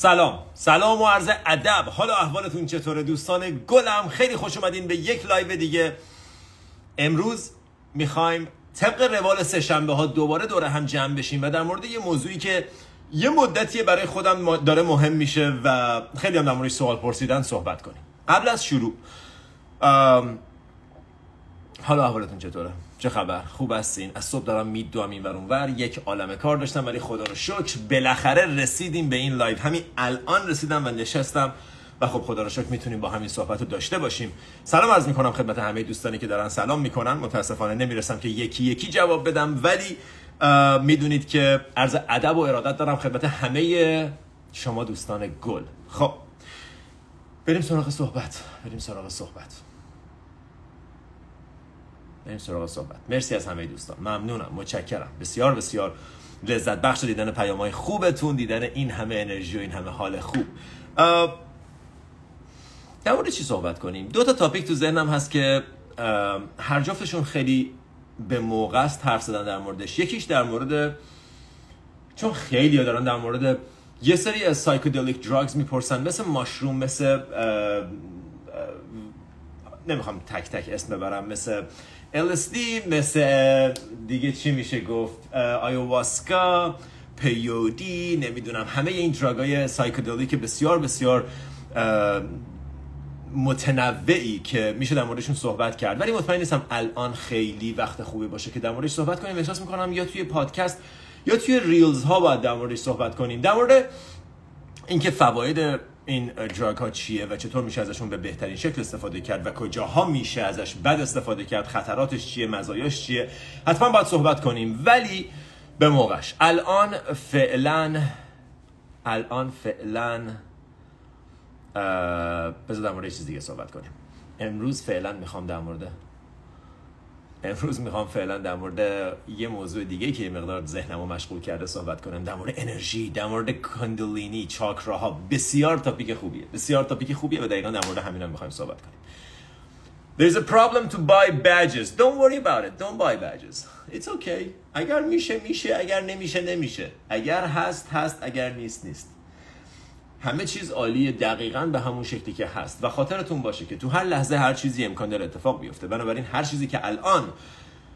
سلام. سلام و عرض ادب. حالا احوالتون چطوره دوستان گلم؟ خیلی خوش اومدین به یک live دیگه. امروز می‌خوایم طبق روال سه شنبه ها دوباره دوره هم جمع بشیم و در مورد یه موضوعی که یه مدتیه برای خودم داره مهم میشه و خیلی هم در موردش سوال پرسیدن صحبت کنیم. قبل از شروع حالا احوالتون چطوره؟ چه خبر؟ خوب هستین؟ از صبح دارم میدوام این ور یک عالمه کار داشتم ولی خدا رو شکر بالاخره رسیدیم به این live همین الان رسیدم و نشستم و خب خدا رو شکر می‌تونیم با همین صحبت رو داشته باشیم. سلام عرض می‌کنم خدمت همه دوستانی که دارن سلام می‌کنن. متاسفانه نمی‌رسم که یکی یکی جواب بدم ولی می‌دونید که عرض ادب و ارادت دارم خدمت همه شما دوستان گل. خب بریم سراغ صحبت. بریم سراغ صحبت. بریم سراغ صحبت. مرسی از همه دوستان. ممنونم. متشکرم. بسیار بسیار لذت بخش دیدن پیام های خوبتون دیدن این همه انرژی و این همه حال خوب. در مورد چی صحبت کنیم؟ دو تا تاپیک تو ذهنم هست که هر جفتشون خیلی به موقع است حرف زدن در موردش. یکیش در مورد چون خیلی دارن در مورد یه سری از سایکودلیک دراگز می‌پرسن مثل ماشروم مثل نمی‌خوام تک تک اسم ببرم مثل LSD مثل دیگه چی میشه گفت؟ آیوواسکا پیودی نمی‌دونم همه این دراگای که بسیار بسیار متنوعی که میشه در موردشون صحبت کرد. ولی مطمئن نیستم الان خیلی وقت خوبی باشه که در موردش صحبت کنیم. احساس می‌کنم یا توی پادکست یا توی ریلز ها باید در موردش صحبت کنیم. در مورد اینکه فواید این دراگ ها چیه و چطور میشه ازشون به بهترین شکل استفاده کرد و کجاها میشه ازش بد استفاده کرد خطراتش چیه مزایاش چیه؟ حتما باید صحبت کنیم. ولی به موقعش. الان فعلا الان فعلا بذار در مورد چیز دیگه صحبت کنیم. امروز فعلا می‌خوام در مورد امروز می‌خوام فعلا در مورد یه موضوع دیگه که یه مقدار ذهنمو مشغول کرده صحبت کنم در مورد انرژی در مورد کندلینی چاکراها بسیار تاپیک خوبیه بسیار تاپیک خوبیه و دقیقا در مورد همین هم می‌خوایم صحبت کنیم There's a problem to buy badges. Don't worry about it. Don't buy badges. It's okay. اگر میشه میشه اگر نمیشه نمیشه. اگر هست هست اگر نیست نیست. همه چیز عالیه دقیقا به همون شکلی که هست و خاطرتون باشه که تو هر لحظه هر چیزی امکان داره اتفاق بیفته. بنابراین هر چیزی که الان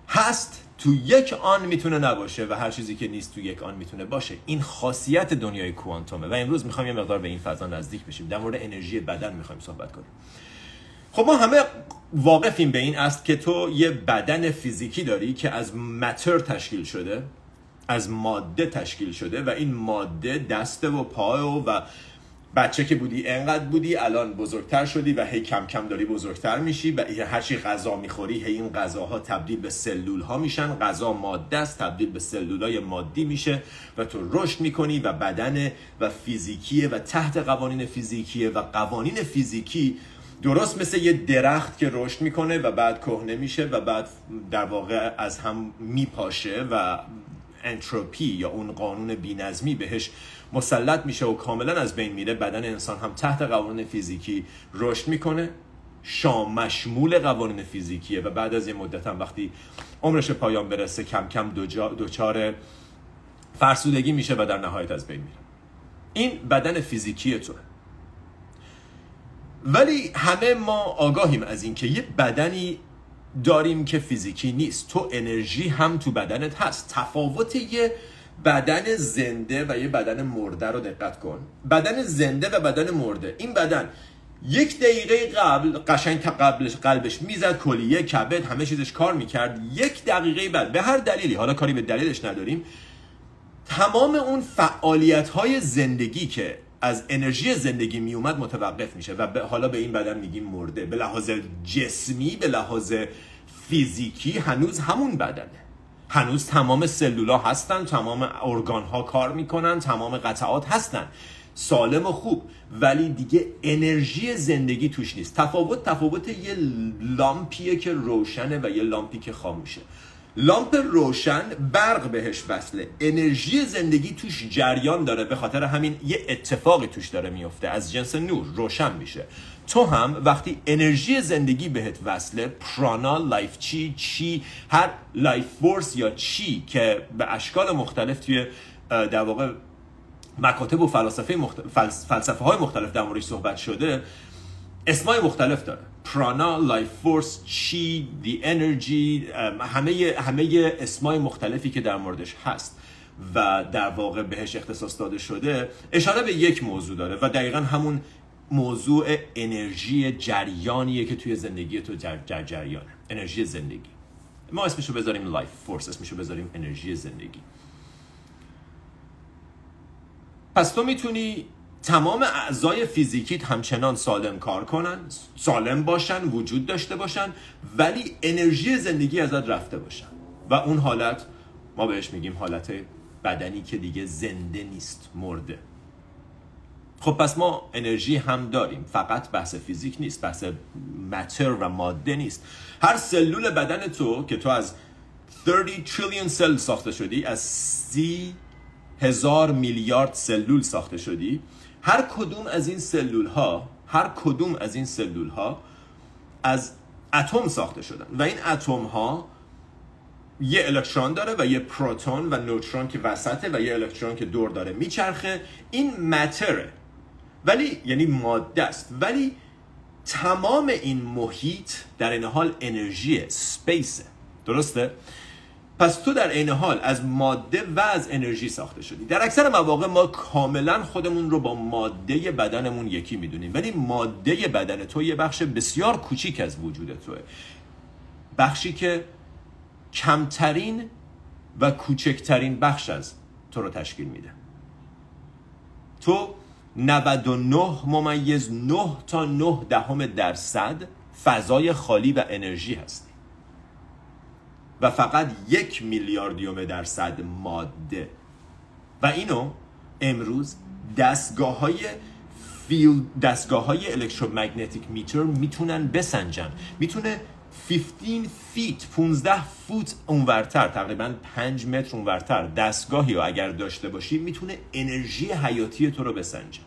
هست تو یک آن می‌تونه نباشه و هر چیزی که نیست تو یک آن می‌تونه باشه. این خاصیت دنیای کوانتومه. و امروز می‌خوایم یه مقدار به این فضا نزدیک بشیم. در مورد انرژی بدن می‌خوایم صحبت کنیم. خب ما همه واقفیم به این است که تو یه بدن فیزیکی داری که از متر تشکیل شده از ماده تشکیل شده و این ماده دسته و پای و بچه که بودی انقدر بودی الان بزرگتر شدی و هی کم کم داری بزرگتر میشی و هر چی غذا می‌خوری هی این غذاها تبدیل به سلول ها میشن. غذا ماده است تبدیل به سلول های مادی میشه و تو رشد می‌کنی و بدن و فیزیکیه و تحت قوانین فیزیکیه و قوانین فیزیکی درست مثل یه درخت که رشد می‌کنه و بعد کهنه میشه و بعد در واقع از هم میپاشه و انتروپی یا اون قانون بینظمی بهش مسلط میشه و کاملا از بین میره. بدن انسان هم تحت قوانین فیزیکی رشد می‌کنه. شام مشمول قوانین فیزیکیه و بعد از یه مدت هم وقتی عمرش پایان برسه کم کم دوچار فرسودگی میشه و در نهایت از بین میره. این بدن فیزیکی تو. ولی همه ما آگاهیم از اینکه یه بدنی داریم که فیزیکی نیست. تو انرژی هم تو بدنت هست. تفاوت یه بدن زنده و یه بدن مرده رو دقت کن. بدن زنده و بدن مرده. این بدن یک دقیقه قبل قشنگ تا قبلش قلبش می‌زد کلیه کبد همه چیزش کار می‌کرد. یک دقیقه بعد به هر دلیلی حالا کاری به دلیلش نداریم تمام اون فعالیت های زندگی که از انرژی زندگی میومد متوقف میشه و حالا به این بدن میگیم مرده. به لحاظ جسمی به لحاظ فیزیکی هنوز همون بدنه. هنوز تمام سلولا هستن تمام ارگان ها کار می‌کنن تمام قطعات هستن. سالم و خوب ولی دیگه انرژی زندگی توش نیست. تفاوت تفاوت یه لامپیه که روشنه و یه لامپی که خاموشه. لامپ روشن برق بهش وصله انرژی زندگی توش جریان داره. به خاطر همین یه اتفاقی توش داره میفته. از جنس نور روشن میشه. تو هم وقتی انرژی زندگی بهت وصله پرانا life چی چی هر life force یا چی که به اشکال مختلف توی در واقع مکاتب و فلسفه, فلسفه های مختلف در موردش صحبت شده اسمای مختلف داره. پرانا، life force، چی، the energy همه همه اسمای مختلفی که در موردش هست و در واقع بهش اختصاص داده شده اشاره به یک موضوع داره و دقیقا همون موضوع انرژی جریانیه که توی زندگی تو جر, جر جریانه. انرژی زندگی. ما اسمشو بذاریم life force اسمشو بذاریم انرژی زندگی. پس تو می‌تونی تمام اعضای فیزیکیت همچنان سالم کار کنن سالم باشن وجود داشته باشن ولی انرژی زندگی ازت رفته باشن. و اون حالت ما بهش میگیم حالت بدنی که دیگه زنده نیست مرده. خب پس ما انرژی هم داریم فقط بحث فیزیک نیست بحث متر و ماده نیست. هر سلول بدن تو که تو از 30 تریلیون سل ساخته شدی از سی هزار میلیارد سلول ساخته شدی هر کدوم از این سلول ها هر کدوم از این سلول ها از اتم ساخته شدن و این اتم ها یه الکترون داره و یه پروتون و نوترون که وسطه و یه الکترون که دور داره میچرخه. این متره ولی یعنی ماده است. ولی تمام این محیط در این حال انرژی سپیسه درسته؟ پس تو در عین حال از ماده و از انرژی ساخته شدی. در اکثر مواقع ما کاملا خودمون رو با ماده بدنمون یکی می‌دونیم. ولی ماده بدن تو یه بخش بسیار کوچیک از وجود توه. بخشی که کمترین و کوچکترین بخش از تو رو تشکیل میده. تو 99 ممیز 9 تا 9 دهم درصد فضای خالی و انرژی هستی. و فقط یک میلیاردیوم درصد ماده. و اینو امروز دستگاه های فیل دستگاه های الکترومگنتیک میتر می‌تونن بسنجن. می‌تونه 15 فیت 15 فوت اونورتر تقریبا 5 متر اونورتر دستگاهی رو اگر داشته باشی می‌تونه انرژی حیاتی تو رو بسنجه.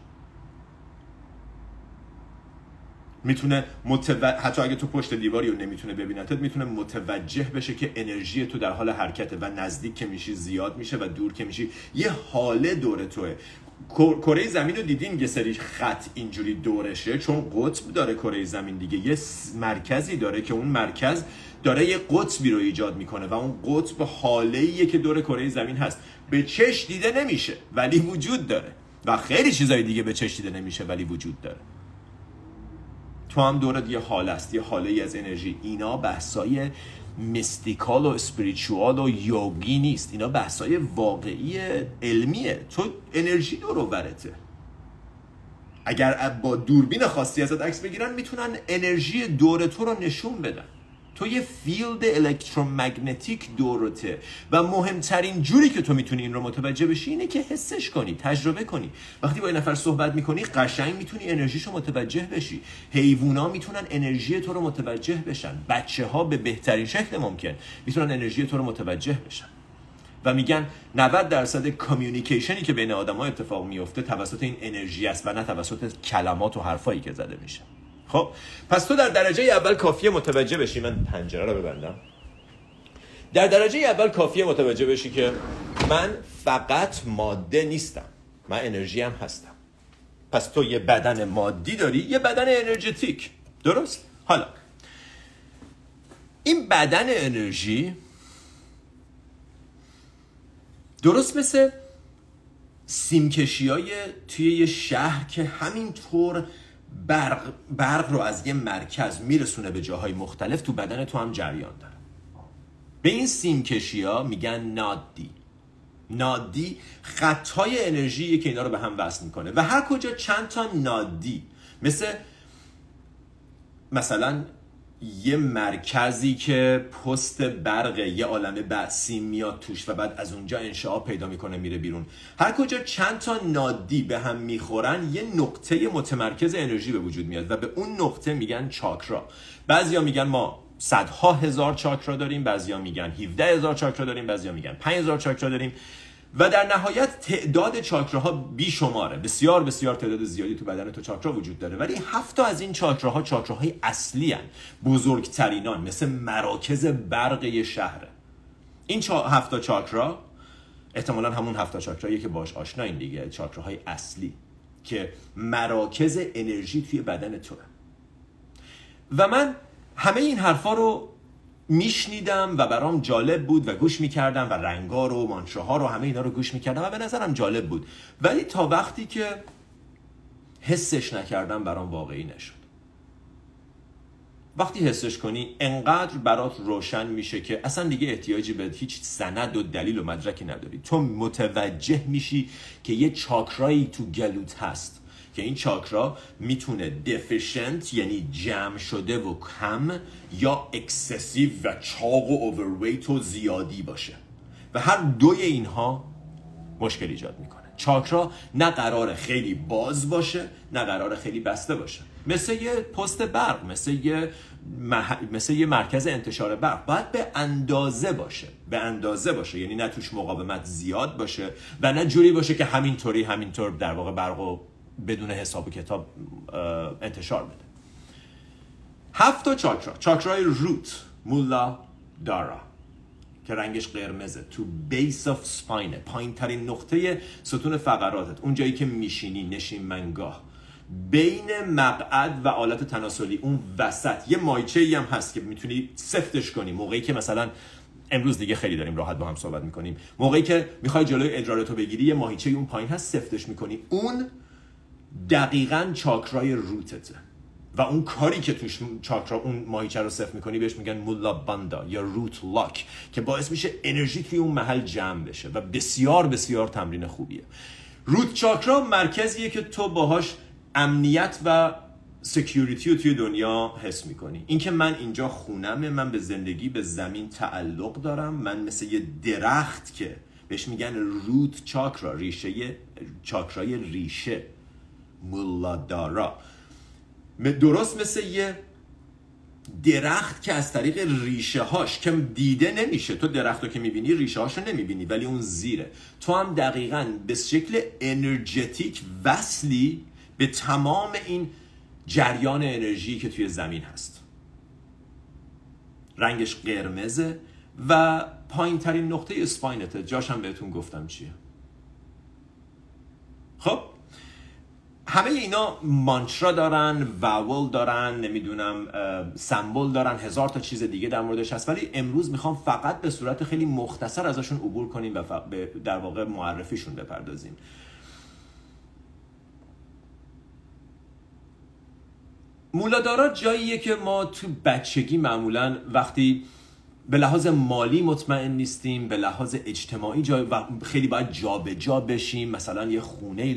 می‌تونه متو... حتی اگه تو پشت دیواری رو نمی‌تونه ببینتت می‌تونه متوجه بشه که انرژی تو در حال حرکته و نزدیک که میشی زیاد میشه و دور که میشی. یه حاله دور توه. کره زمین رو دیدین؟ یه سری خط اینجوری دورشه چون قطب داره کره زمین دیگه. یه مرکزی داره که اون مرکز داره یه قطبی رو ایجاد می‌کنه و اون قطب حاله که دور کره زمین هست. به چش دیده نمیشه ولی وجود داره. و خیلی چیزای دیگه به چش دیده نمیشه ولی وجود داره. تو هم دورت یه حال است یه حاله از انرژی. اینا بحثای میستیکال و اسپریچوال و یوگی نیست. اینا بحثای واقعی علمیه. تو انرژی دور برته. اگر با دوربین خاصی ازت عکس بگیرن می‌تونن انرژی دور تو رو نشون بدن. تو یه field electromagnetic دورته و مهمترین جوری که تو می‌تونی این رو متوجه بشی اینه که حسش کنی تجربه کنی. وقتی با این نفر صحبت می‌کنی قشنگ می‌تونی انرژیشو متوجه بشی. حیوونا می‌تونن انرژی تو رو متوجه بشن. بچه ها به بهترین شکل ممکن می‌تونن انرژی تو رو متوجه بشن. و میگن 90 درصد communication ی که بین آدم ها اتفاق میفته توسط این انرژی است و نه توسط کلمات و حرفایی که زده میشه. خب پس تو در درجه اول کافیه متوجه بشی. من پنجره رو ببندم. در درجه اول کافیه متوجه بشی که من فقط ماده نیستم. من انرژی هم هستم. پس تو یه بدن مادی داری یه بدن energetic. درست؟ حالا این بدن انرژی درست مثل سیمکشی های توی یه شهر که همینطور برق, برق رو از یه مرکز میرسونه به جاهای مختلف تو بدن تو هم جریان داره. به این سیمکشی ها میگن نادی. نادی خطای انرژی که اینا رو به هم وصل می‌کنه. و هر کجا چند تا نادی مثل مثلا یه مرکزی که پست برق یه عالم بعثی میاد توش و بعد از اونجا انشاء پیدا می‌کنه میره بیرون. هر کجا چند تا نادی به هم می‌خورن یه نقطه متمرکز انرژی به وجود میاد و به اون نقطه میگن چاکرا. بعضیا میگن ما صدها هزار چاکرا داریم بعضیا میگن 17 هزار چاکرا داریم بعضیا میگن 5000 چاکرا داریم. و در نهایت تعداد چاکراها بیشماره. بسیار بسیار تعداد زیادی تو بدن تو چاکرا وجود داره. ولی هفت تا از این چاکراها چاکراهای اصلی هن. بزرگترینان مثل مراکز برق شهره این هفت تا چاکرا احتمالا همون هفت چاکرایی که باش آشنایین دیگه چاکراهای اصلی که مراکز انرژی توی بدن توه. و من همه این حرفا رو میشنیدم و برام جالب بود و گوش می‌کردم و رنگا رو مانشاها رو همه اینا رو گوش می‌کردم و به نظرم جالب بود. ولی تا وقتی که حسش نکردم برام واقعی نشد. وقتی حسش کنی انقدر برات روشن میشه که اصلا دیگه احتیاجی به هیچ سند و دلیل و مدرکی نداری. تو متوجه میشی که یه چاکرایی تو گلوت هست. که این چاکرا می‌تونه deficient یعنی جمع شده و کم یا اکسسیو و چاق و overweight و زیادی باشه. و هر دوی اینها مشکل ایجاد می‌کنه. چاکرا نه قرار خیلی باز باشه نه قرار خیلی بسته باشه. مثل یه پست برق مثل یه, مثل یه مرکز انتشار برق. باید به اندازه باشه. به اندازه باشه. یعنی نه توش مقاومت زیاد باشه و نه جوری باشه که همینطوری همینطور در واقع برق و بدون حساب و کتاب انتشار بده. هفت تا چاکرا. چاکرای روت مولا دارا که رنگش قرمزه. تو بیس آف سپاینه پایین ترین نقطه ستون فقراتت اون جایی که میشینی نشین منگاه. بین مقعد و آلت تناسلی اون وسط. یه مایچه هم هست که می‌تونی سفتش کنی. موقعی که مثلا امروز دیگه خیلی داریم راحت با هم صحبت می‌کنیم. موقعی که می‌خوای جلوی ادرارتو بگیری یه ماهیچه اون پایین هست سفتش می‌کنی. اون دقیقا چاکرای روتته. و اون کاری که توش چاکرا اون ماهیچه رو صفر می‌کنی بهش میگن مولا باندا یا روت لاک که باعث میشه انرژی توی اون محل جمع بشه و بسیار بسیار تمرین خوبیه. روت چاکرا مرکزیه که تو باهاش امنیت و سکیوریتی رو توی دنیا حس می‌کنی. اینکه من اینجا خونمه من به زندگی به زمین تعلق دارم من مثل یه درخت که بهش میگن روت چاکرا ریشه چاکرای ریشه. مولادارا درست مثل یه درخت که از طریق ریشه هاش که دیده نمیشه. تو درخت رو که می‌بینی ریشه هاشو نمی‌بینی ولی اون زیره. تو هم دقیقا به شکل انرژتیک وصلی به تمام این جریان انرژی که توی زمین هست. رنگش قرمزه و پایین ترین نقطه اسپاینته. جاشم بهتون گفتم چیه. خب؟ همه اینا مانترا دارن واول دارن نمی‌دونم سمبل دارن هزار تا چیز دیگه در موردش هست. ولی امروز می‌خوام فقط به صورت خیلی مختصر ازشون عبور کنیم و در واقع معرفیشون بپردازیم. مولادارا جاییه که ما تو بچگی معمولا وقتی به لحاظ مالی مطمئن نیستیم به لحاظ اجتماعی جا و خیلی باید جابجا جا بشیم. مثلا یه خونه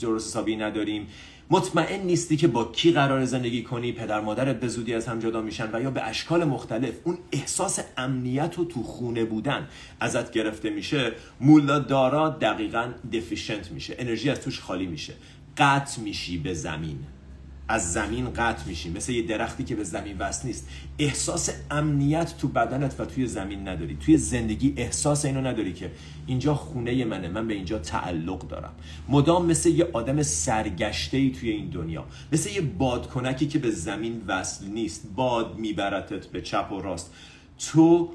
درست حسابی نداریم. مطمئن نیستی که با کی قرار زندگی کنی. پدر مادرت به زودی از هم جدا میشن و یا به اشکال مختلف. اون احساس امنیت و تو خونه بودن ازت گرفته میشه. مولا دارا دقیقا دفیشنت میشه. انرژی از توش خالی میشه. قطع میشی به زمین. از زمین قطع میشی مثل یه درختی که به زمین وصل نیست. احساس امنیت تو بدنت و توی زمین نداری. توی زندگی احساس اینو نداری که اینجا خونه منه. من به اینجا تعلق دارم. مدام مثل یه آدم سرگشته ای توی این دنیا. مثل یه بادکنکی که به زمین وصل نیست. باد میبرتت به چپ و راست. تو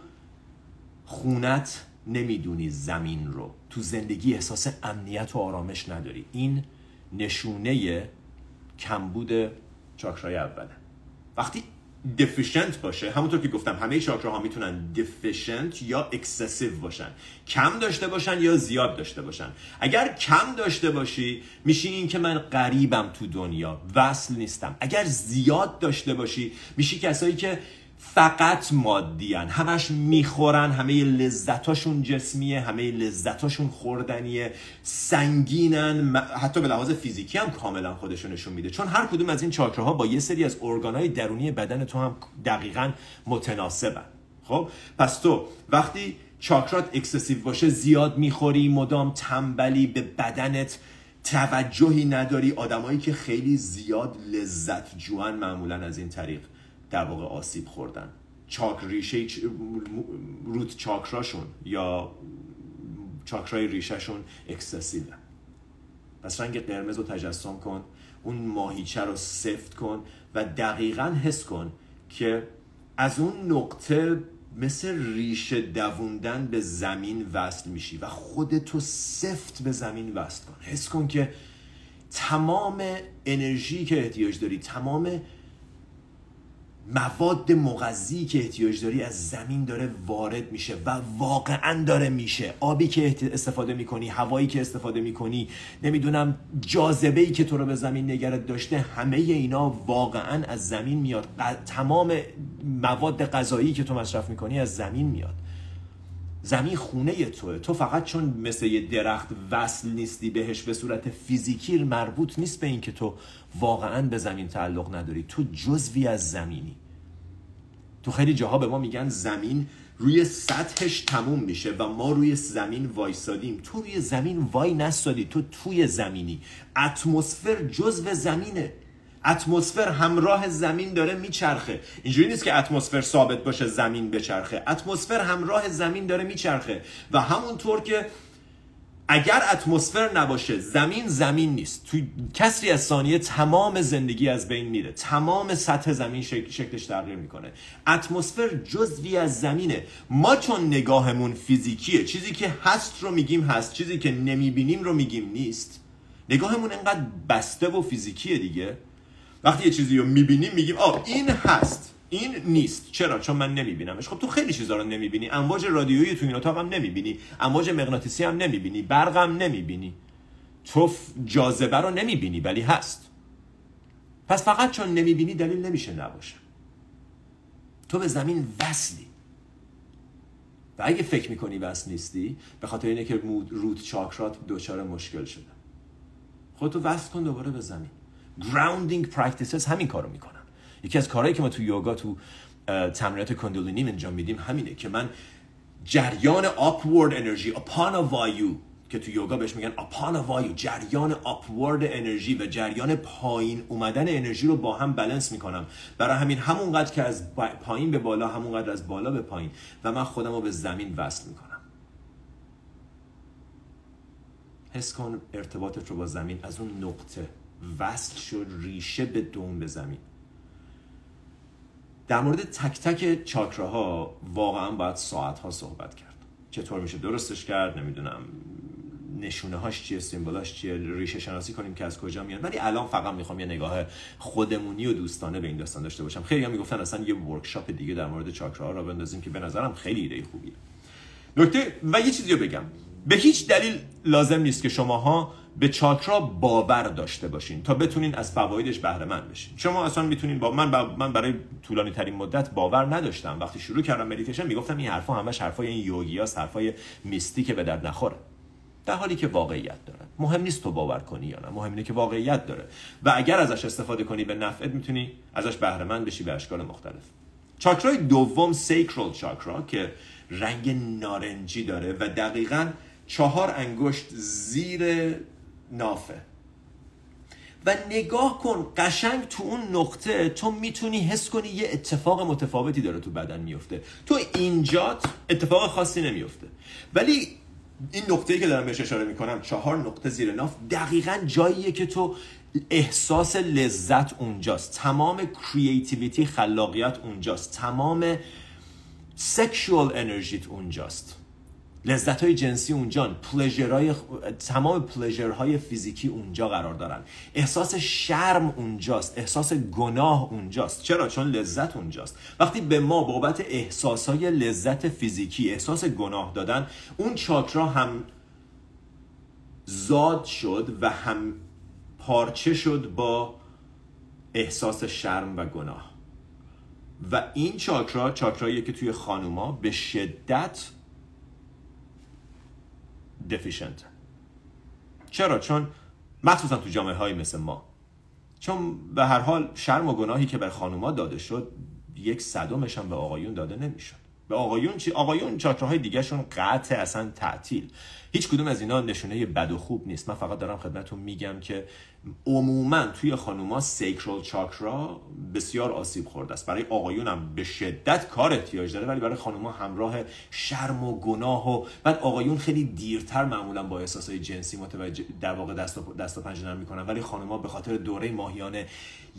خونت نمی‌دونی زمین رو. تو زندگی احساس امنیت و آرامش نداری. این نشونه کمبود چاکرای اوله وقتی deficient باشه همونطور که گفتم همه چاکراها می‌تونن deficient یا excessive باشن. کم داشته باشن یا زیاد داشته باشن. اگر کم داشته باشی میشی این که من غریبم تو دنیا. وصل نیستم. اگر زیاد داشته باشی میشی کسایی که فقط مادیان. همش می‌خورن همه لذتاشون جسمیه همه لذتاشون خوردنیه. سنگینن حتی به لحاظ فیزیکی هم کاملا خودشون نشون میده. چون هر کدوم از این چاکراها با یه سری از ارگانهای درونی بدن تو هم دقیقا متناسبن. خب؟ پس تو وقتی چاکرات اکسسیو باشه زیاد می‌خوری مدام تنبلی به بدنت توجهی نداری. آدمایی که خیلی زیاد لذت جوان معمولا از این طریق. در واقع آسیب خوردن. چاکرای ریشه روت چاکراشون یا چاکرای ریشهشون اکسسیوه پس رنگ قرمز رو تجسم کن اون ماهیچه رو سفت کن و دقیقا حس کن که از اون نقطه مثل ریشه دووندن به زمین وصل میشی و خودتو سفت به زمین وصل کن. حس کن که تمام انرژی که احتیاج داری تمام مواد مغذی که احتیاج داری از زمین داره وارد میشه و واقعا داره میشه. آبی که استفاده می‌کنی هوایی که استفاده می‌کنی نمی‌دونم جاذبه ای که تو رو به زمین نگرد داشته همه اینا واقعا از زمین میاد. تمام مواد غذایی که تو مصرف می‌کنی از زمین میاد. زمین خونه توه. تو فقط چون مثل یه درخت وصل نیستی بهش به صورت فیزیکی مربوط نیست به اینکه تو واقعا به زمین تعلق نداری. تو جزوی از زمینی. تو خیلی جاها به ما میگن زمین روی سطحش تموم میشه و ما روی زمین وایسادیم. تو روی زمین وای نستادی. تو توی زمینی. اتمسفر جزو زمینه. اتمسفر همراه زمین داره میچرخه. اینجوری نیست که اتمسفر ثابت باشه زمین بچرخه. اتمسفر همراه زمین داره میچرخه. و همونطور که اگر اتمسفر نباشه زمین زمین نیست. توی کسری از ثانیه تمام زندگی از بین میره. تمام سطح زمین شکلش تغییر می‌کنه. اتمسفر جزوی از زمینه. ما چون نگاهمون فیزیکیه چیزی که هست رو میگیم هست چیزی که نمی‌بینیم رو میگیم نیست. نگاهمون انقدر بسته و فیزیکیه دیگه. وقتی یه چیزی رو می‌بینیم میگیم آه این هست. این نیست. چرا؟ چون من نمیبینمش. خب تو خیلی چیزا رو نمی‌بینی. امواج رادیویی تو این اتاق نمی‌بینی. امواج مغناطیسی هم نمی‌بینی. برق هم نمی‌بینی. تو جاذبه رو نمی‌بینی ولی هست. پس فقط چون نمی‌بینی دلیل نمیشه نباشه. تو به زمین وصلی. و اگه فکر می‌کنی وصل نیستی به خاطر اینه که رود چاکرات دچار مشکل شده. خودتو وصل کن دوباره به زمین. Grounding practices همین کارو می‌کنن یکی از کارهایی که ما تو یوگا تو تمرینات کندولینی انجام میدیم همینه که من جریان upward انرژی اپانا وایو که تو یوگا بهش میگن اپانا وایو جریان upward انرژی و جریان پایین اومدن انرژی رو با هم بلنس می‌کنم. برای همین همونقدر که از پایین به بالا همونقدر از بالا به پایین. و من خودم رو به زمین وصل می‌کنم. حس کن ارتباطت رو با زمین از اون نقطه وصل شد ریشه به دوم به زمین. در مورد تک تک چاکراها واقعا باید ساعت ها صحبت کرد. چطور میشه درستش کرد؟ نمی‌دونم. نشونه هاش چیه؟ سیمبولاش چیه؟ ریشه شناسی کنیم که از کجا میاد. ولی الان فقط می‌خوام یه نگاه خودمونی و دوستانه به این داستان داشته باشم. خیلی هم می‌گفتن اصلا یه ورکشاپ دیگه در مورد چاکراها را بندازیم که به نظرم خیلی ایده خوبیه. نکته و یه چیزی بگم. به هیچ دلیل لازم نیست که شماها به چاکرا باور داشته باشین تا بتونین از فوایدش بهره مند بشین. شما اصلا می‌تونین با من من برای طولانی ترین مدت باور نداشتم. وقتی شروع کردم مدیتیشن می‌گفتم این حرفا همش حرفای این یوگیاست حرفای mystic به درد نخوره. در حالی که واقعیت داره. مهم نیست تو باور کنی یا نه. مهم اینه که واقعیت داره. و اگر ازش استفاده کنی به نفعت می‌تونی ازش بهره مند بشی به اشکال مختلف. چاکرای دوم sacral chakra که رنگ نارنجی داره و دقیقا چهار انگشت زیر نافه. و نگاه کن قشنگ تو اون نقطه تو می‌تونی حس کنی یه اتفاق متفاوتی داره تو بدن میفته تو اینجات اتفاق خاصی نمیفته ولی این نقطه که دارم بهش اشاره می‌کنم چهار نقطه زیر ناف دقیقا جاییه که تو احساس لذت اونجاست. تمام کریتیویتی خلاقیت اونجاست. تمام سکشوال انرژیت اونجاست. لذت های جنسی اونجا پلژرهای تمام پلژرهای فیزیکی اونجا قرار دارن. احساس شرم اونجاست. احساس گناه اونجاست. چرا؟ چون لذت اونجاست. وقتی به ما بابت احساس های لذت فیزیکی احساس گناه دادن اون چاکرا هم زاد شد و هم پارچه شد با احساس شرم و گناه. و این چاکرا چاکراییه که توی خانوما به شدت دفیشنت چرا؟ چون مخصوصا تو جامعه های مثل ما. چون به هر حال شرم و گناهی که بر خانوما داده شد یک صدمش هم به آقایون داده نمی‌شد. به آقایون چی؟ آقایون دیگه شون قطع اصلا تعطیل. هیچ کدوم از اینا نشونه بد و خوب نیست. من فقط دارم خدمتتون میگم که عموما توی خانوما سیکرال چاکرا بسیار آسیب خورده است. برای آقایون هم به شدت کار احتیاج داره ولی برای خانوما همراه شرم و گناه و بعد آقایون خیلی دیرتر معمولا با احساسای جنسی متوجه در واقع دست دست پنجه نرم می‌کنن. ولی خانوما به خاطر دوره ماهیانه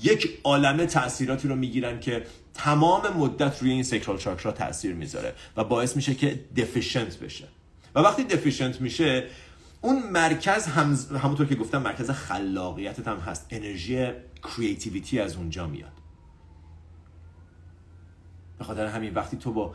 یک عالمه تاثیراتی رو می‌گیرن که تمام مدت روی این sacral چاکرا تاثیر می‌ذاره و باعث میشه که deficient بشه. و وقتی deficient میشه اون مرکز هم... همونطور که گفتم مرکز خلاقیتت هم هست. انرژی creativity از اونجا میاد. به خاطر همین وقتی تو با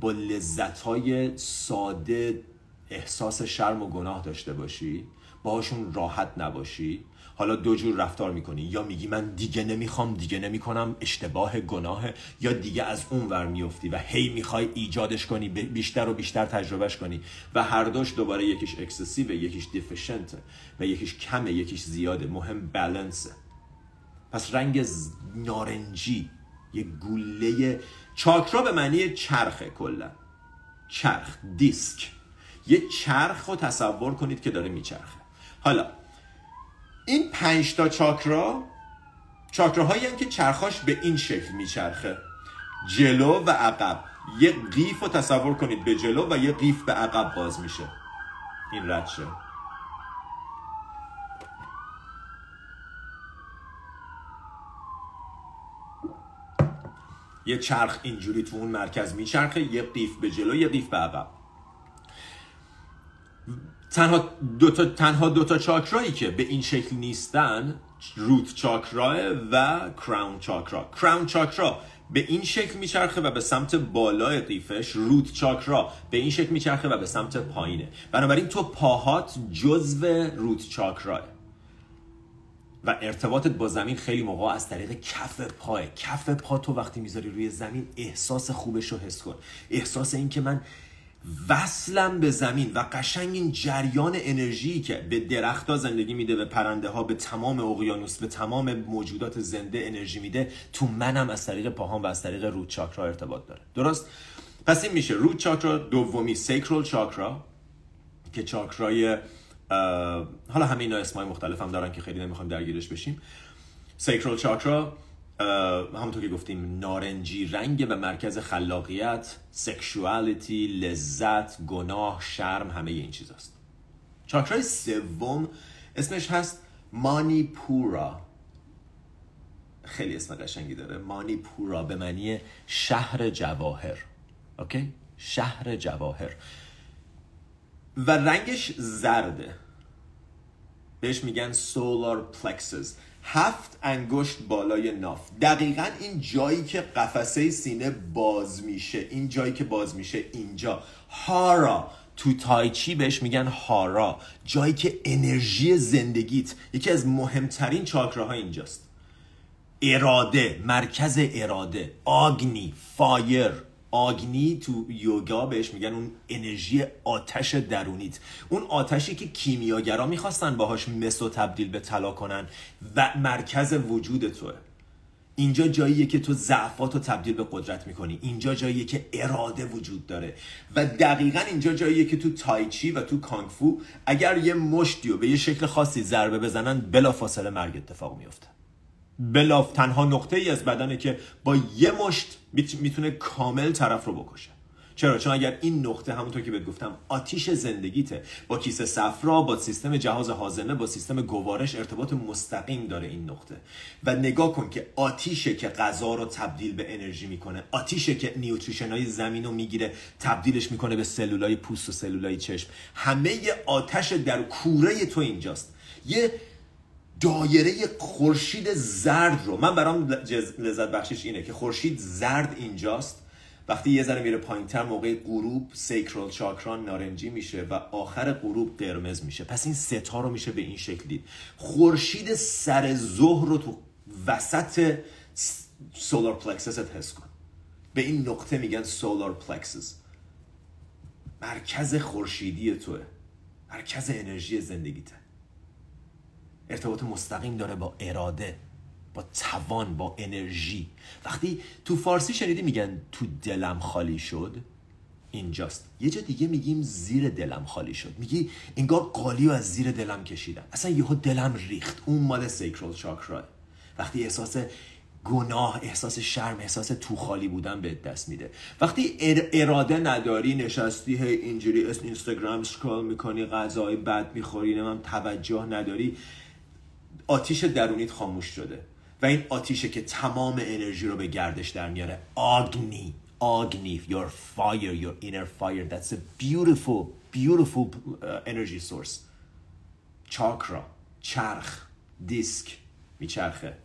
با لذت های ساده احساس شرم و گناه داشته باشی باهاشون راحت نباشی حالا دو جور رفتار می‌کنی. یا میگی من دیگه نمی‌خوام دیگه نمی‌کنم اشتباه گناه یا دیگه از اون ور میفتی و هی می‌خوای ایجادش کنی بیشتر و بیشتر تجربهش کنی و هر دوش دوباره یکیش اکسسیو یکیش deficient و یکیش کمه یکیش زیاده. مهم بالانسه پس رنگ نارنجی یه گوله چاکرا به معنی چرخه کلا. چرخ دیسک. یه چرخ رو تصور کنید که داره میچرخه. حالا این پنج تا چاکرا چاکراهایی که چرخاش به این شکل میچرخه. جلو و عقب. یه قیف رو تصور کنید به جلو و یه قیف به عقب باز میشه. این رد یه چرخ اینجوری تو اون مرکز میچرخه یه قیف به جلو یه قیف به عقب. تنها دوتا تنها دوتا چاکرایی که به این شکل نیستن روت چاکرا و کراون چاکرا کراون چاکرا به این شکل میچرخه و به سمت بالای قیفش روت چاکرا به این شکل میچرخه و به سمت پایینه. بنابراین تو پاهات جزو روت چاکراه و ارتباطت با زمین خیلی موقع از طریق کف پاه کف پا تو وقتی می‌ذاری روی زمین احساس خوبش رو حس کن. احساس این که من وصلم به زمین و قشنگ این جریان انرژی که به درختها زندگی میده به پرنده ها به تمام اقیانوس به تمام موجودات زنده انرژی میده تو منم از طریق پاهام و از طریق رود چاکرا ارتباط داره. درست؟ پس این میشه. رود چاکرا دومی سیکرال چاکرا که چاکرای حالا همه اینا اسمای مختلف هم دارن که خیلی نمی‌خوایم درگیرش بشیم. سیکرال چاکرا همونطور که گفتیم نارنجی رنگ و مرکز خلاقیت سکشوالیتی لذت گناه شرم همه این چیزاست. چاکرای سوم اسمش هست مانی پورا خیلی اسم قشنگی داره. مانی پورا به معنی شهر جواهر. اوکی؟ شهر جواهر. و رنگش زرده. بهش میگن سولار پلکسز هفت انگشت بالای ناف. دقیقا این جایی که قفسه سینه باز میشه. این جایی که باز میشه اینجا. هارا. تو تایچی بهش میگن هارا. جایی که انرژی زندگیت. یکی از مهمترین چاکراها اینجاست. اراده. مرکز اراده. آگنی. فایر. آگنی تو یوگا بهش میگن اون انرژی آتش درونیت. اون آتشی که کیمیاگرا می‌خواستن باهاش مسو تبدیل به طلا کنن و مرکز وجود توه. اینجا جاییه که تو ضعفات رو تبدیل به قدرت می‌کنی. اینجا جاییه که اراده وجود داره. و دقیقا اینجا جاییه که تو تایچی و تو کانگفو اگر یه مشتی و به یه شکل خاصی ضربه بزنن بلا فاصله مرگ اتفاق میفته بلاف تنها نقطه ای از بدنه که با یه مشت می‌تونه کامل طرف رو بکشه. چرا؟ چون اگر این نقطه همونطور که بهت گفتم آتیش زندگیته. با کیسه صفرا با سیستم جهاز هاضمه با سیستم گوارش ارتباط مستقیم داره این نقطه. و نگاه کن که آتیشه که غذا رو تبدیل به انرژی می‌کنه آتیشه که نیوتریشن های زمین رو می‌گیره تبدیلش می‌کنه به سلولای پوست و سلولای چشم. همه آتش در کوره تو اینجاست. یه دایره خورشید زرد رو. من برام لذت بخشش اینه که خورشید زرد اینجاست. وقتی یه ذره میره پایینتر موقع غروب sacral چاکرا نارنجی میشه و آخر غروب قرمز میشه. پس این ستا رو میشه به این شکل دید. خورشید سر ظهر رو تو وسط solar plexus ت حس کن. به این نقطه میگن solar plexus مرکز خورشیدی توه. مرکز انرژی زندگیته ارتباط مستقیم داره با اراده با توان با انرژی. وقتی تو فارسی شنیدی میگن تو دلم خالی شد اینجاست. یه جا دیگه میگیم زیر دلم خالی شد. میگی انگار قالی از زیر دلم کشیدم اصلا یهو دلم ریخت. اون مال سیکرال چاکرا. وقتی احساس گناه احساس شرم احساس تو خالی بودن به دست میده. وقتی اراده نداری نشستی هی اینجوری اینستاگرام سکرول می‌کنی غذای بد می‌خوری من توجه نداری آتیش درونیت خاموش شده و این آتیشه که تمام انرژی رو به گردش در میاره. آگنی آگنی your fire your inner fire. That's a beautiful beautiful uh, energy source. چاکرا چرخ دیسک میچرخه.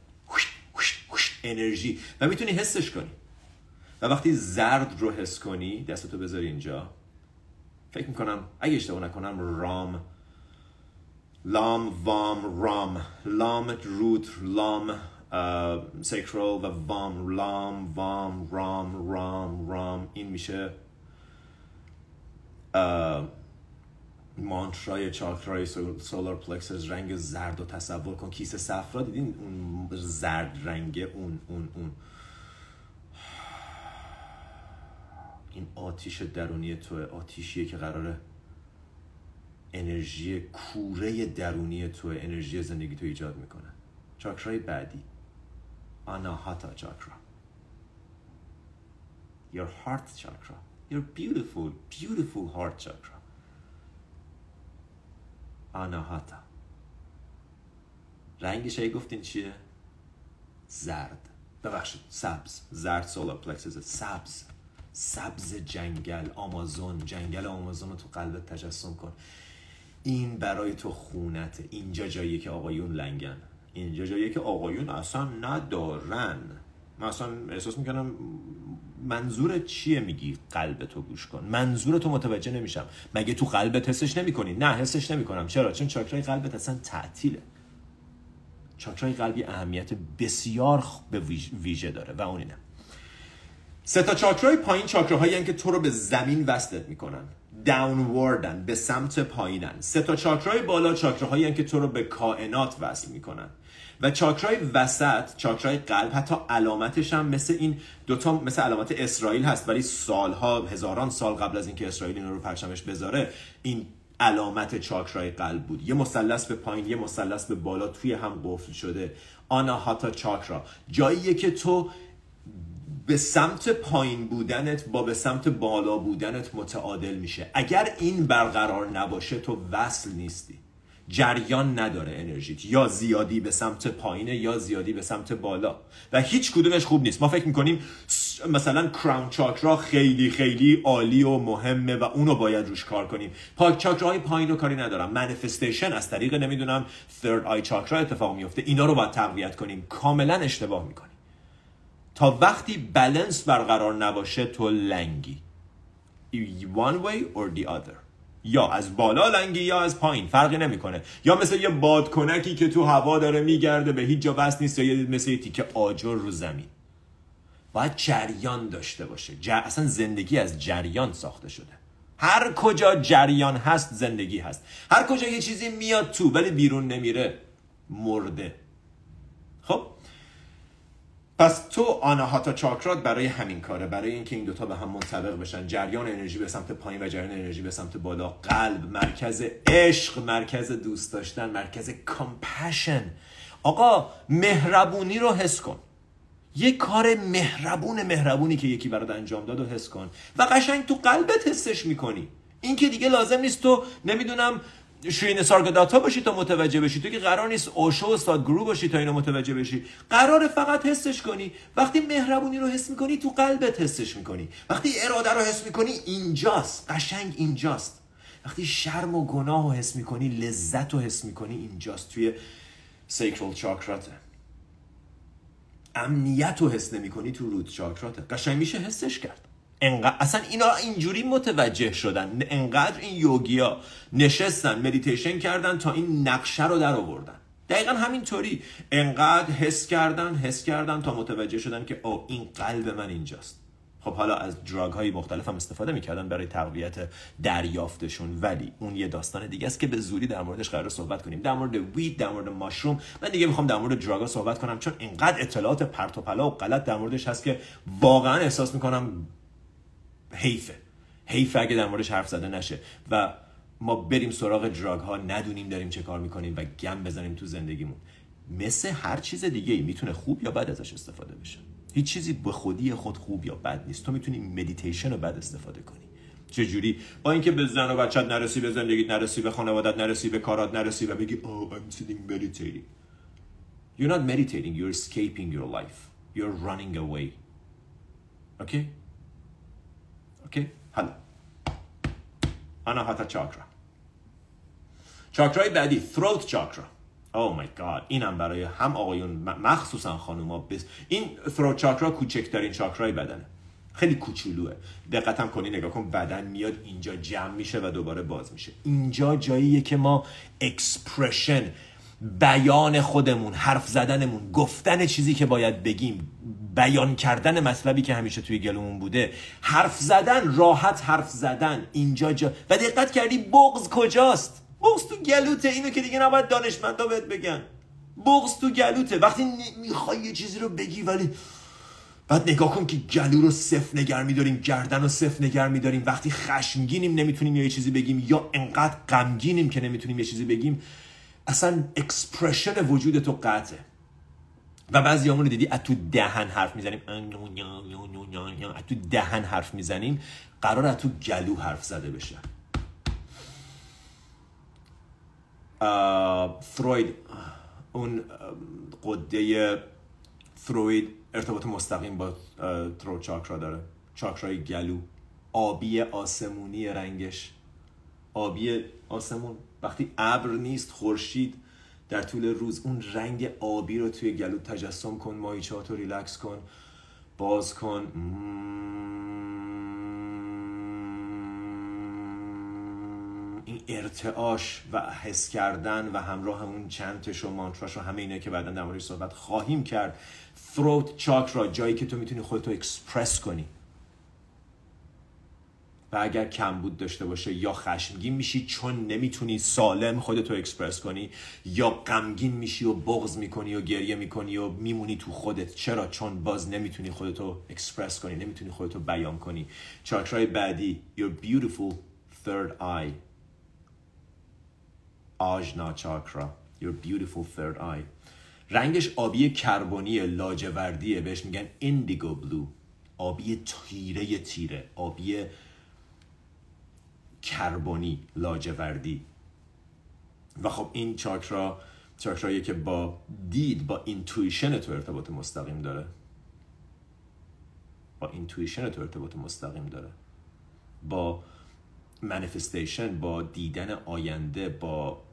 انرژی. و می‌تونی حسش کنی. و وقتی زرد رو حس کنی دستتو بذاری اینجا. فکر می‌کنم اگه اشتباه نکنم رام لام وام رام. لام root لام sacral و وام لام وام رام رام رام. این میشه مانترای چاکرای solar plexus رنگ زرد و تصور کن. کیسه صفرا دیدین؟ اون زرد رنگه اون اون اون. این آتیش درونی تو آتیشیه که قراره انرژی کوره درونی تو انرژی زندگی تو ایجاد می‌کنه. چاکرای بعدی. آناهاتا چاکرا. Your heart chakra. Your beautiful beautiful heart chakra. آناهاتا. رنگش ای گفتین چیه؟ زرد. ببخشید سبز. زرد سولار پلکسز سبز. سبز جنگل. آمازون. جنگل آمازون رو تو قلبت تجسم کن. این برای تو خونته اینجا جاییه که آقایون لنگن. اینجا جاییه که آقایون اصلا ندارن. من اصلا احساس می‌کنم منظور چیه میگی؟ قلب تو گوش کن. منظور تو متوجه نمیشم. مگه تو قلبت حسش نمی‌کنی؟ نه حسش نمی‌کنم. چرا؟ چون چاکرای قلبت اصلا تعطیله. چاکرای قلبی اهمیت بسیار به ویژه داره و اون اینه. سه تا چاکرای پایین چاکراهایی که تو رو به زمین وصلت می‌کنن. داونوردن به سمت پایینن. سه تا چاکرای بالا چاکراهایی که تو رو به کائنات وصل می‌کنن. و چاکرای وسط چاکرای قلب حتی علامتش هم مثل این دوتا مثل علامت اسرائیل هست. ولی سالها هزاران سال قبل از اینکه اسرائیل این رو پرچمش بذاره این علامت چاکرای قلب بود. یه مثلث به پایین یه مثلث به بالا توی هم قفل شده. آناهاتا چاکرا. جاییه که تو به سمت پایین بودنت با به سمت بالا بودنت متعادل میشه. اگر این برقرار نباشه تو وصل نیستی. جریان نداره انرژیت. یا زیادی به سمت پایینه یا زیادی به سمت بالا. و هیچ کدومش خوب نیست. ما فکر می‌کنیم مثلا کراون چاکرا خیلی خیلی عالی و مهمه و اونو باید روش کار کنیم. پاک چاکراهای پایین رو کاری ندارم. منفستیشن از طریق نمی‌دونم third آی چاکرا اتفاق میفته اینا رو باید تقویت کنیم. کاملا اشتباه می‌کنیم. تا وقتی بلنس برقرار نباشه تو لنگی. One way or the other. یا از بالا لنگی یا از پایین فرقی نمی‌کنه. یا مثل یه بادکنکی که تو هوا داره میگرده به هیچ جا بس نیست یا مثل یه تیکه آجر رو زمین. باید جریان داشته باشه. اصلا زندگی از جریان ساخته شده. هر کجا جریان هست زندگی هست. هر کجا یه چیزی میاد تو ولی بیرون نمیره مرده. خب؟ پس تو آناهاتا چاکرات برای همین کاره برای اینکه این دوتا به هم منطبق بشن جریان انرژی به سمت پایین و جریان انرژی به سمت بالا قلب مرکز عشق مرکز دوست داشتن مرکز کامپشن آقا مهربونی رو حس کن. یه کار مهربون مهربونی که یکی برات انجام داد و حس کن. و قشنگ تو قلبت حسش می‌کنی. این که دیگه لازم نیست تو نمی‌دونم شیرین سارگداتا باشی تا متوجه بشی. تو که قرار نیست اوشو و استاد گرو باشی تا اینو متوجه بشی. قرار فقط حسش کنی. وقتی مهربونی رو حس می‌کنی تو قلبت حسش می‌کنی. وقتی اراده رو حس می‌کنی اینجاست. قشنگ اینجاست. وقتی شرم و گناه رو حس می‌کنی لذت رو حس می‌کنی اینجاست. توی سیکرال چاکراته. امنیت رو حس نمی‌کنی تو root چاکراته. قشنگ میشه حسش کرد. انقدر اصلا اینا اینجوری متوجه شدن. انقدر این یوگیا نشستن مدیتیشن کردن تا این نقشه رو در آوردن. دقیقا همینطوری. انقدر حس کردن حس کردن تا متوجه شدن که او این قلب من اینجاست. خب حالا از drug های مختلف هم استفاده می‌کردن برای تقویت دریافتشون. ولی اون یه داستان دیگه است که به زودی در موردش قرار صحبت کنیم. در مورد weed در مورد mushroom من دیگه می‌خوام در مورد drug صحبت کنم چون اینقدر اطلاعات پرت و پلا و غلط در موردش هست که واقعا احساس می‌کنم حیفه. حیفه اگه در موردش حرف زده نشه. و ما بریم سراغ دراگ ها ندونیم داریم چه کار می‌کنیم و گم بزنیم تو زندگیمون. مثل هر چیز دیگه ای می‌تونه خوب یا بد ازش استفاده بشه. هیچ چیزی به خودی خود خوب یا بد نیست. تو می‌تونی مدیتیشن رو بد استفاده کنی. چجوری؟ با اینکه به زن و بچت نرسی به زندگیت نرسی به خانوادت نرسی به کارات نرسی و بگی oh I'm sitting meditating. You're not meditating, you're escaping your life. You're running away. Okay? Okay? حالا آناهاتا چاکرا. چاکرای بعدی throat chakra Oh my god اینم برای هم آقایون مخصوصا خانوما بس. این throat chakra کوچکترین چاکرای بدنه. خیلی کوچولوه. دقتم کنی نگاه کن بدن میاد اینجا جمع میشه و دوباره باز میشه. اینجا جاییه که ما expression بیان خودمون حرف زدنمون گفتن چیزی که باید بگیم بیان کردن مطلبی که همیشه توی گلومون بوده. حرف زدن راحت حرف زدن. اینجا جا و دقت کردی بغض کجاست؟ بغض تو گلوته. اینو که دیگه نباید دانشمندا بهت بگن. بغض تو گلوته. وقتی می‌خوای یه چیزی رو بگی ولی بعد نگاه کن که گلو رو سفت نگه میداریم گردن رو سفت نگه میداریم. وقتی خشمگینیم نمی‌تونیم یه چیزی بگیم یا انقدر غمگینیم که نمی‌تونیم یه چیزی بگیم اصلا expression وجود تو قطعه. و بعضی همون دیدی از تو دهن حرف می‌زنیم. از تو دهن حرف می‌زنیم. قرار از تو گلو حرف زده بشه. تیروئید اون غده تیروئید ارتباط مستقیم با throat چاکرا داره. چاکرای گلو. آبی آسمونی رنگش. آبی آسمون. وقتی ابر نیست خورشید در طول روز اون رنگ آبی رو توی گلو تجسم کن ماهیچه‌هات رو ریلکس کن. باز کن. این ارتعاش و حس کردن و همراه اون chant ش و مانتراش و همه اینه که بعدا در موردش صحبت خواهیم کرد. Throat چاکرا جایی که تو می‌تونی خودتو اکسپرس کنی. و اگر کمبود داشته باشه یا خشمگین میشی چون نمی‌تونی سالم خودتو اکسپرس کنی یا غمگین میشی و بغض می‌کنی و گریه می‌کنی و میمونی تو خودت. چرا؟ چون باز نمی‌تونی خودتو اکسپرس کنی نمی‌تونی خودتو بیان کنی. چاکرای بعدی your beautiful third eye. آجنا چاکرا your beautiful third eye. رنگش آبی کربونی لاجوردیه. بهش میگن indigo blue آبی تیره تیره آبی کربونی لاجوردی. و خب این چاکرا چاکرایی که با دید با intuition تو ارتباط مستقیم داره. با intuition تو ارتباط مستقیم داره. با manifestation با دیدن آینده با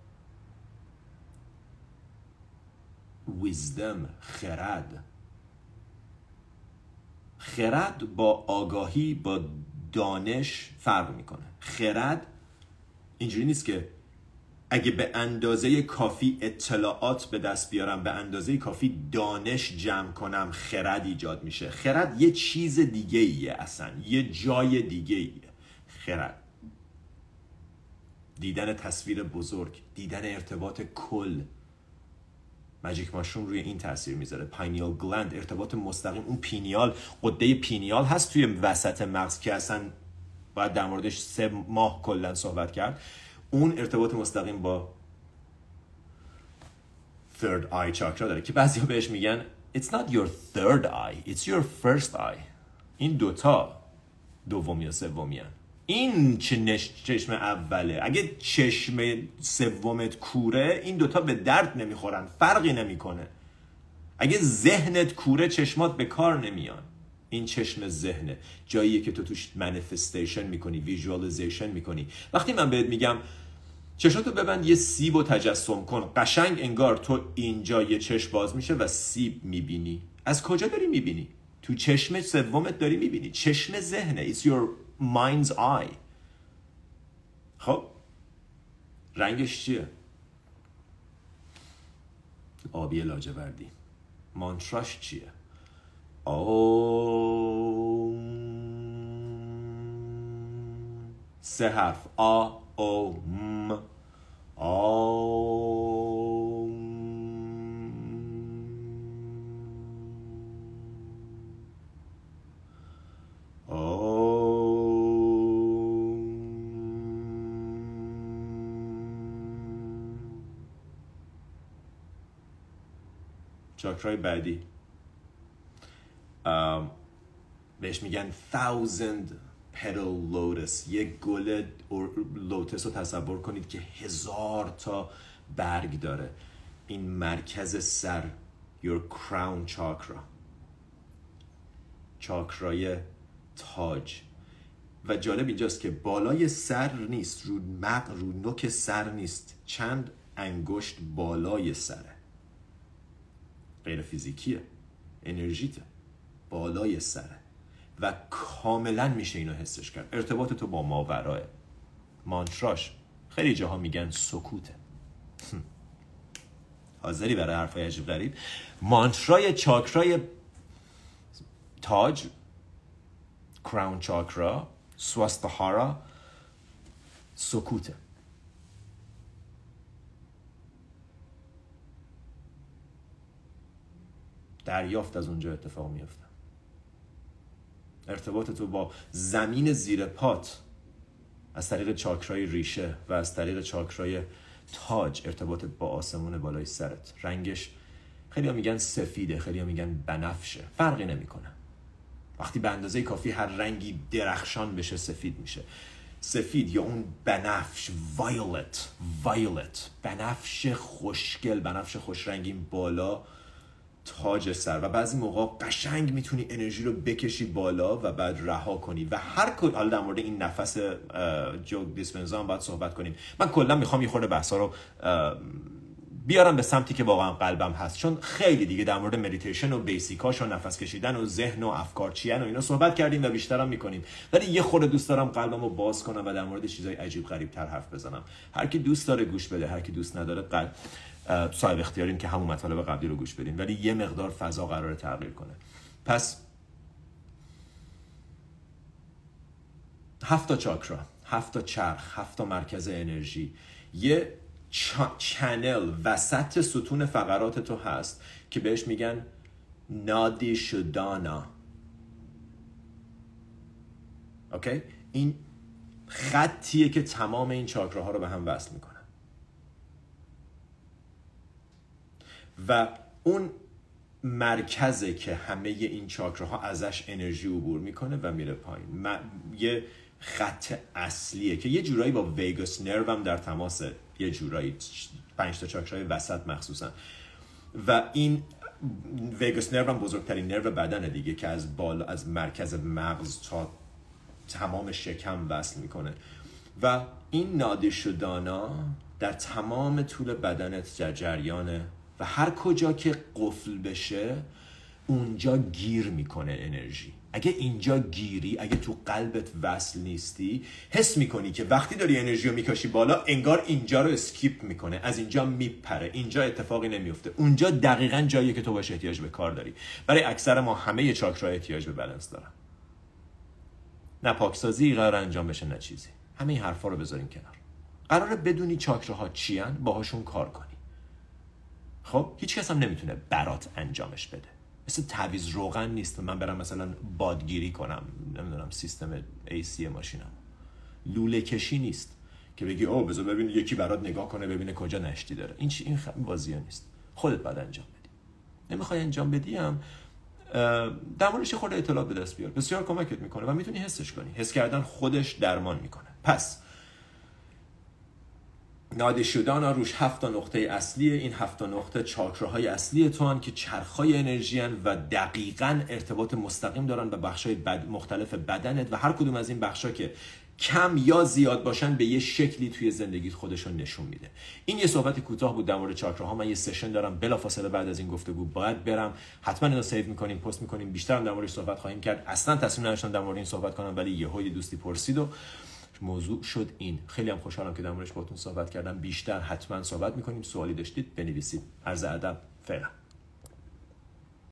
ویزدم خرد. خرد با آگاهی با دانش فرق می‌کنه. خرد اینجوری نیست که اگه به اندازه کافی اطلاعات به دست بیارم به اندازه کافی دانش جمع کنم خرد ایجاد میشه. خرد یه چیز دیگه ایه اصلا یه جای دیگه ایه خرد. دیدن تصویر بزرگ دیدن ارتباط کل. ماجیک ماشروم روی این تاثیر می‌ذاره. پینیال گلند ارتباط مستقیم. اون پینیال قده پینیال هست توی وسط مغز که اصلا باید در موردش سه ماه کلا صحبت کرد. اون ارتباط مستقیم با third eye chakra داره که بعضی بهش میگن it's not your third eye it's your first eye. این دوتا دومی یا سومی این چشم اوله. اگه چشم سومت کوره این دوتا به درد نمی‌خورن فرقی نمی‌کنه. اگه ذهنت کوره چشمات به کار نمیان. این چشم ذهنه. جاییه که تو توش manifestation می‌کنی visualization می‌کنی. وقتی من بهت میگم چشاتو ببند یه سیب و تجسم کن. قشنگ انگار تو اینجا یه چشم باز میشه و سیب می‌بینی. از کجا داری می‌بینی؟ تو چشم سومت داری می‌بینی. چشم ذهنه. It's your mind's eye. خب. رنگش چیه؟ آبی لاجوردی. مانتراش چیه؟ او سه حرف. آ او م آ. چاکرای بعدی. بهش میگن thousand petal lotus. یک گل لوتس رو تصور کنید که هزار تا برگ داره. این مرکز سر your crown chakra. چاکرای تاج. و جالب اینجاست که بالای سر نیست رو مق رو نوک سر نیست. چند انگشت بالای سره. غیر فیزیکیه انرژیته بالای سره. و کاملا میشه اینو حسش کرد. ارتباط تو با ماوراه مانتراش خیلی جاها میگن سکوته. حاضری برای حرفای عجیب غریب. مانترای چاکرای تاج کراون چاکرا سواستهارا سکوته. دریافت از اونجا اتفاق میفته ارتباط تو با زمین زیر پات از طریق چاکرای ریشه و از طریق چاکرای تاج ارتباط با آسمون بالای سرت. رنگش خیلی میگن سفیده خیلی میگن بنفشه. فرقی نمی‌کنه. وقتی به اندازه کافی هر رنگی درخشان بشه سفید میشه. سفید یا اون بنفش violet violet. بنفش خوشگل بنفش خوش رنگین بالا تاج سر و بعضی موقع قشنگ می‌تونی انرژی رو بکشی بالا و بعد رها کنی و هر کل حالا در مورد این نفس جو دیسپنزا هم باید صحبت کنیم. من کلا می‌خوام یه خورده بحثا رو بیارم به سمتی که واقعا قلبم هست. چون خیلی دیگه در مورد مدیتیشن و basic اش و نفس کشیدن و ذهن و افکار چیان و اینا صحبت کردیم و بیشترم می‌کنیم. ولی یه خورده دوست دارم قلبم رو باز کنم و در مورد چیزای عجیب غریب تر حرف بزنم. هر کی دوست داره گوش بده هر کی دوست نداره قلب. صاحب اختیاریم که همون مطالب قبلی رو گوش بدیم ولی یه مقدار فضا قرار تغییر کنه. پس هفت چاکرا هفت چرخ هفت مرکز انرژی یه چنل وسط ستون فقرات تو هست که بهش میگن نادی شدانا اوکی؟ این خطیه که تمام این چاکراها رو به هم وصل می‌کنه. و اون مرکزه که همه این چاکراها ازش انرژی عبور می‌کنه و میره پایین. یه خط اصلیه که یه جورایی با ویگاس نرو هم در تماسه یه جورایی پنج تا چاکرای وسط مخصوصا. و این ویگاس نرو هم بزرگترین نرو بدنه دیگه که از بالا از مرکز مغز تا تمام شکم وصل می‌کنه. و این نادی شدانا در تمام طول بدنت در جریانه و هر کجا که قفل بشه اونجا گیر می‌کنه انرژی. اگه اینجا گیری اگه تو قلبت وصل نیستی حس می‌کنی که وقتی داری انرژی رو می‌کشی بالا انگار اینجا رو skip می‌کنه. از اینجا میپره. اینجا اتفاقی نمیفته اونجا دقیقا جاییه که تو باش احتیاج به کار داری. برای اکثر ما همه چاکرا احتیاج به بلنس دارن. نه پاکسازی قرار انجام بشه نه چیزی. همه این حرفا رو بذارین کنار. قراره بدونی چاکراها چیان باهاشون کار کنی خب هیچ کس هم نمی‌تونه برات انجامش بده. مثل تعویض روغن نیست. من برم مثلا بادگیری کنم. نمی‌دونم سیستم AC ماشینم. لوله کشی نیست که بگی او بذار ببین یکی برات نگاه کنه ببینه کجا نشتی داره. این چی این بازی نیست. خودت باید انجام بدی. نمی‌خوای انجام بدی هم در موردش خورده اطلاعات به دست بیار. بسیار کمکت می‌کنه و می‌تونی حسش کنی. حس کردن خودش درمان می‌کنه. پس ناده شدن روش هفت نقطه اصلی این هفت نقطه چاکراهای اصلی تو که چرخهای انرژی و دقیقا ارتباط مستقیم دارن به بخشای بد مختلف بدنت و هر کدوم از این بخشا که کم یا زیاد باشن به یه شکلی توی زندگیت خودشون نشون میده. این یه صحبت کوتاه بود در مورد چاکراها من یه session دارم. بلافاصله بعد از این گفتگو باید برم. حتما اینو save می‌کنیم پست می‌کنیم. بیشتر در موردش صحبت خواهیم کرد. اصلا تصمیم نداشتم در مورد این صحبت کنم ولی یهو دوستی پرسید و موضوع شد این. خیلی هم خوشحالم که در موردش باهاتون صحبت کردم. بیشتر حتما صحبت می‌کنیم. سوالی داشتید بنویسید. عرض ادب فعلا.